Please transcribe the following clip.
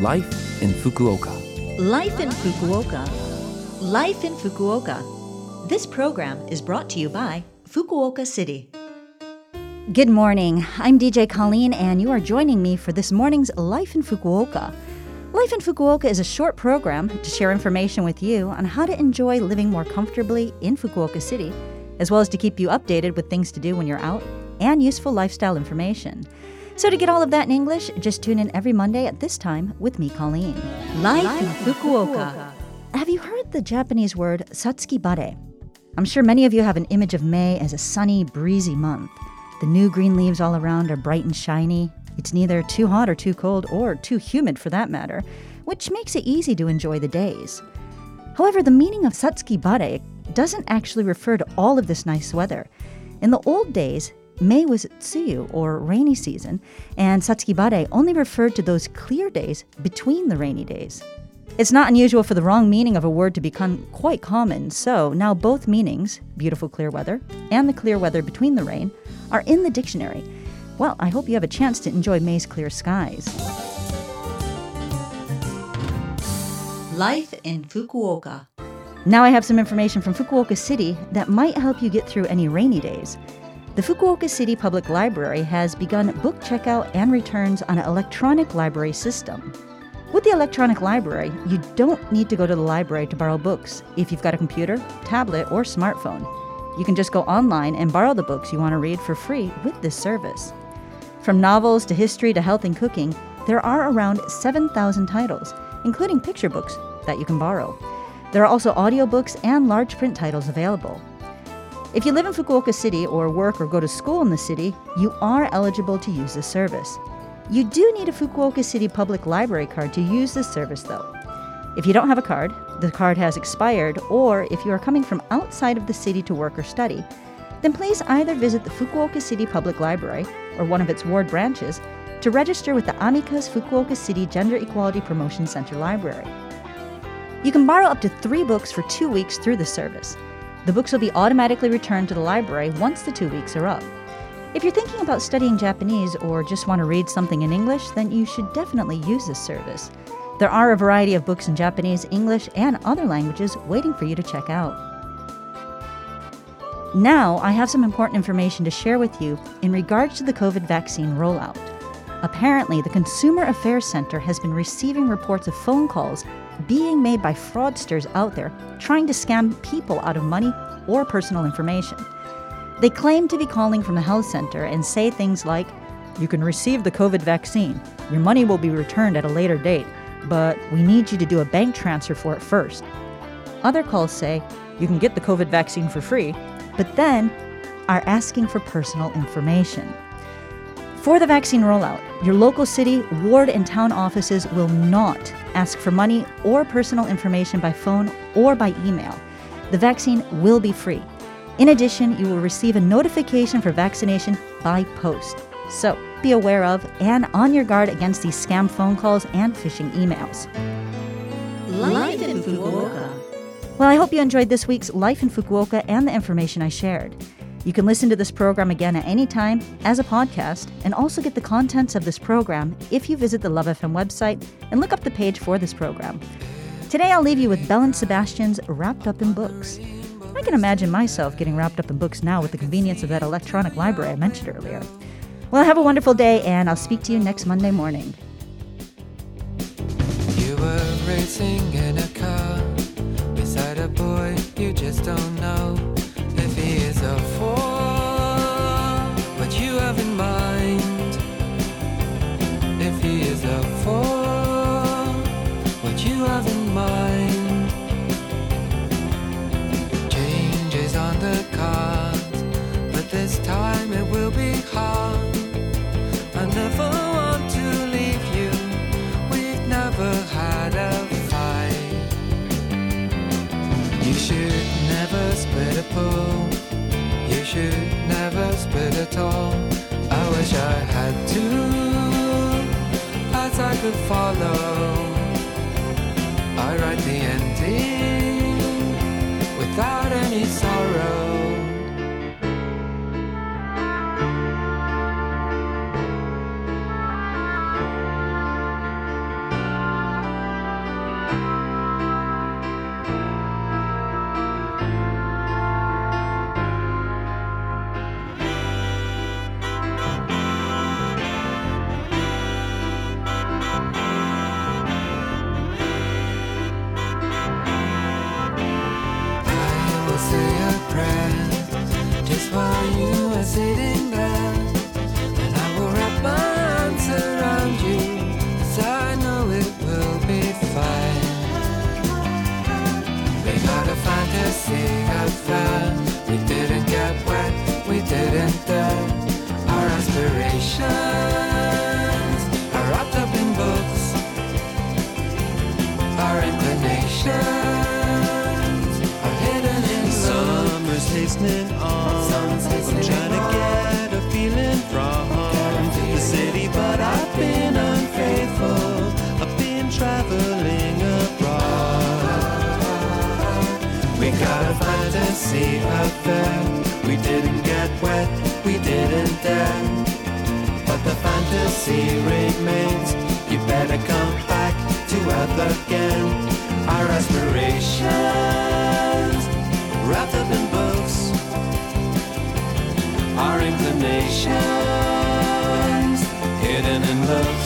Life in Fukuoka. Life in Fukuoka. Life in Fukuoka. This program is brought to you by Fukuoka City. Good morning. I'm DJ Colleen, and you are joining me for this morning's Life in Fukuoka. Life in Fukuoka is a short program to share information with you on how to enjoy living more comfortably in Fukuoka City, as well as to keep you updated with things to do when you're out and useful lifestyle information. So, to get all of that in English, just tune in every Monday at this time with me, Colleen. Life, in Fukuoka. Have you heard the Japanese word satsuki bare? I'm sure many of you have an image of May as a sunny, breezy month. The new green leaves all around are bright and shiny. It's neither too hot or too cold, or too humid for that matter, which makes it easy to enjoy the days. However, the meaning of satsuki bare doesn't actually refer to all of this nice weather. In the old days, May was tsuyu, or rainy season, and satsuki bare only referred to those clear days between the rainy days. It's not unusual for the wrong meaning of a word to become quite common, so now both meanings, beautiful clear weather and the clear weather between the rain, are in the dictionary. Well, I hope you have a chance to enjoy May's clear skies. Life in Fukuoka. Now I have some information from Fukuoka City that might help you get through any rainy days. The Fukuoka City Public Library has begun book checkout and returns on an electronic library system. With the electronic library, you don't need to go to the library to borrow books if you've got a computer, tablet, or smartphone. You can just go online and borrow the books you want to read for free with this service. From novels to history to health and cooking, there are around 7,000 titles, including picture books, that you can borrow. There are also audiobooks and large print titles available. If you live in Fukuoka City or work or go to school in the city, you are eligible to use this service. You do need a Fukuoka City Public Library card to use this service, though. If you don't have a card, the card has expired, or if you are coming from outside of the city to work or study, then please either visit the Fukuoka City Public Library or one of its ward branches to register with the Amicus Fukuoka City Gender Equality Promotion Center Library. You can borrow up to three books for two weeks through the service. The books will be automatically returned to the library once the two weeks are up. If you're thinking about studying Japanese or just want to read something in English, then you should definitely use this service. There are a variety of books in Japanese, English, and other languages waiting for you to check out. Now, I have some important information to share with you in regards to the COVID vaccine rollout. Apparently, the Consumer Affairs Center has been receiving reports of phone calls being made by fraudsters out there trying to scam people out of money or personal information. They claim to be calling from the health center and say things like, You can receive the COVID vaccine. Your money will be returned at a later date, but we need you to do a bank transfer for it first. Other calls say, You can get the COVID vaccine for free, but then are asking for personal information. For the vaccine rollout, your local city, ward, and town offices will not ask for money or personal information by phone or by email. The vaccine will be free. In addition, you will receive a notification for vaccination by post. So be aware of and on your guard against these scam phone calls and phishing emails. Life in Fukuoka. Well, I hope you enjoyed this week's Life in Fukuoka and the information I shared. You can listen to this program again at any time as a podcast and also get the contents of this program if you visit the Love FM website and look up the page for this program. Today I'll leave you with Belle and Sebastian's Wrapped Up in Books. I can imagine myself getting wrapped up in books now with the convenience of that electronic library I mentioned earlier. Well, have a wonderful day, and I'll speak to you next Monday morning. You were racing in a car beside a boy you just don't know the cards, but this time it will be hard. I never want to leave you. We've never had a fight. You should never split a pool. You should never split at all. I wish I had to, as I could follow. I write the ending without any sorrow. On. I'm trying to get a feeling from the city, but I've been unfaithful. I've been traveling abroad. We got a fantasy there. We didn't get wet, we didn't dare. But the fantasy remains. You better come back to again. inclinations hidden in love.